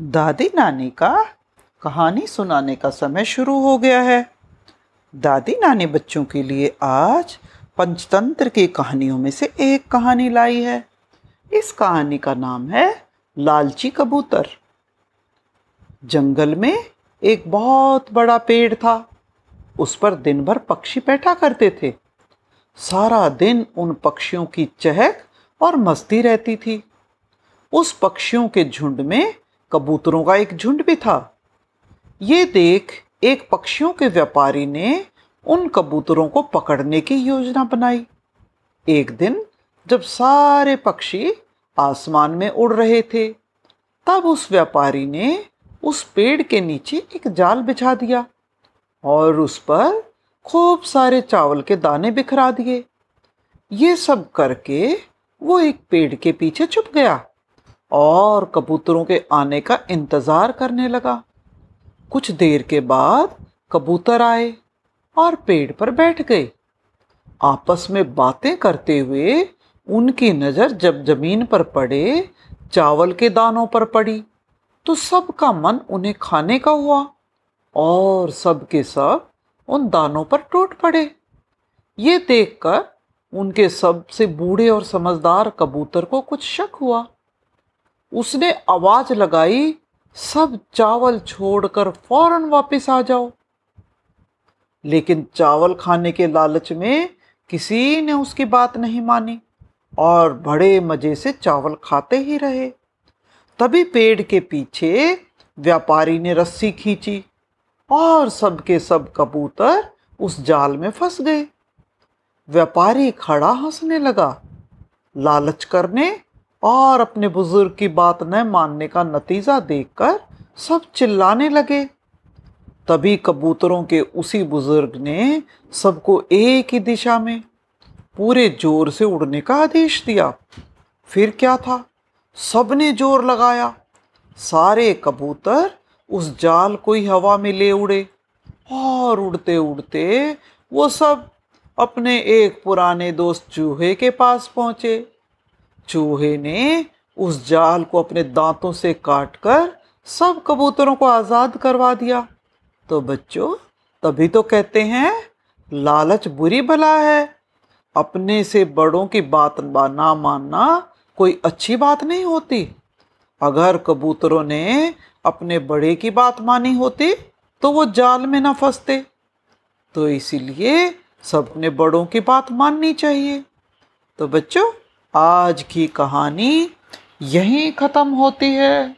दादी नानी का कहानी सुनाने का समय शुरू हो गया है। दादी नानी बच्चों के लिए आज पंचतंत्र की कहानियों में से एक कहानी लाई है। इस कहानी का नाम है लालची कबूतर। जंगल में एक बहुत बड़ा पेड़ था। उस पर दिन भर पक्षी बैठा करते थे। सारा दिन उन पक्षियों की चहक और मस्ती रहती थी। उस पक्षियों के झुंड में कबूतरों का एक झुंड भी था। ये देख एक पक्षियों के व्यापारी ने उन कबूतरों को पकड़ने की योजना बनाई। एक दिन जब सारे पक्षी आसमान में उड़ रहे थे, तब उस व्यापारी ने उस पेड़ के नीचे एक जाल बिछा दिया और उस पर खूब सारे चावल के दाने बिखरा दिए। ये सब करके वो एक पेड़ के पीछे छुप गया। और कबूतरों के आने का इंतज़ार करने लगा। कुछ देर के बाद कबूतर आए और पेड़ पर बैठ गए। आपस में बातें करते हुए उनकी नज़र जब ज़मीन पर पड़े, चावल के दानों पर पड़ी तो सबका मन उन्हें खाने का हुआ और सब के सब उन दानों पर टूट पड़े। ये देखकर उनके सबसे बूढ़े और समझदार कबूतर को कुछ शक हुआ। उसने आवाज़ लगाई, सब चावल छोड़कर फ़ौरन वापस आ जाओ। लेकिन चावल खाने के लालच में किसी ने उसकी बात नहीं मानी और बड़े मज़े से चावल खाते ही रहे। तभी पेड़ के पीछे व्यापारी ने रस्सी खींची और सबके सब कबूतर उस जाल में फंस गए। व्यापारी खड़ा हंसने लगा। लालच करने और अपने बुज़ुर्ग की बात न मानने का नतीजा देखकर सब चिल्लाने लगे। तभी कबूतरों के उसी बुज़ुर्ग ने सबको एक ही दिशा में पूरे ज़ोर से उड़ने का आदेश दिया। फिर क्या था? सबने ज़ोर लगाया। सारे कबूतर उस जाल को ही हवा में ले उड़े और उड़ते उड़ते वो सब अपने एक पुराने दोस्त चूहे के पास पहुँचे। चूहे ने उस जाल को अपने दांतों से काटकर सब कबूतरों को आज़ाद करवा दिया। तो बच्चों, तभी तो कहते हैं, लालच बुरी भला है। अपने से बड़ों की बात ना मानना कोई अच्छी बात नहीं होती। अगर कबूतरों ने अपने बड़े की बात मानी होती तो वो जाल में ना फंसते। तो इसीलिए सबने बड़ों की बात माननी चाहिए। तो बच्चों आज की कहानी यहीं ख़त्म होती है।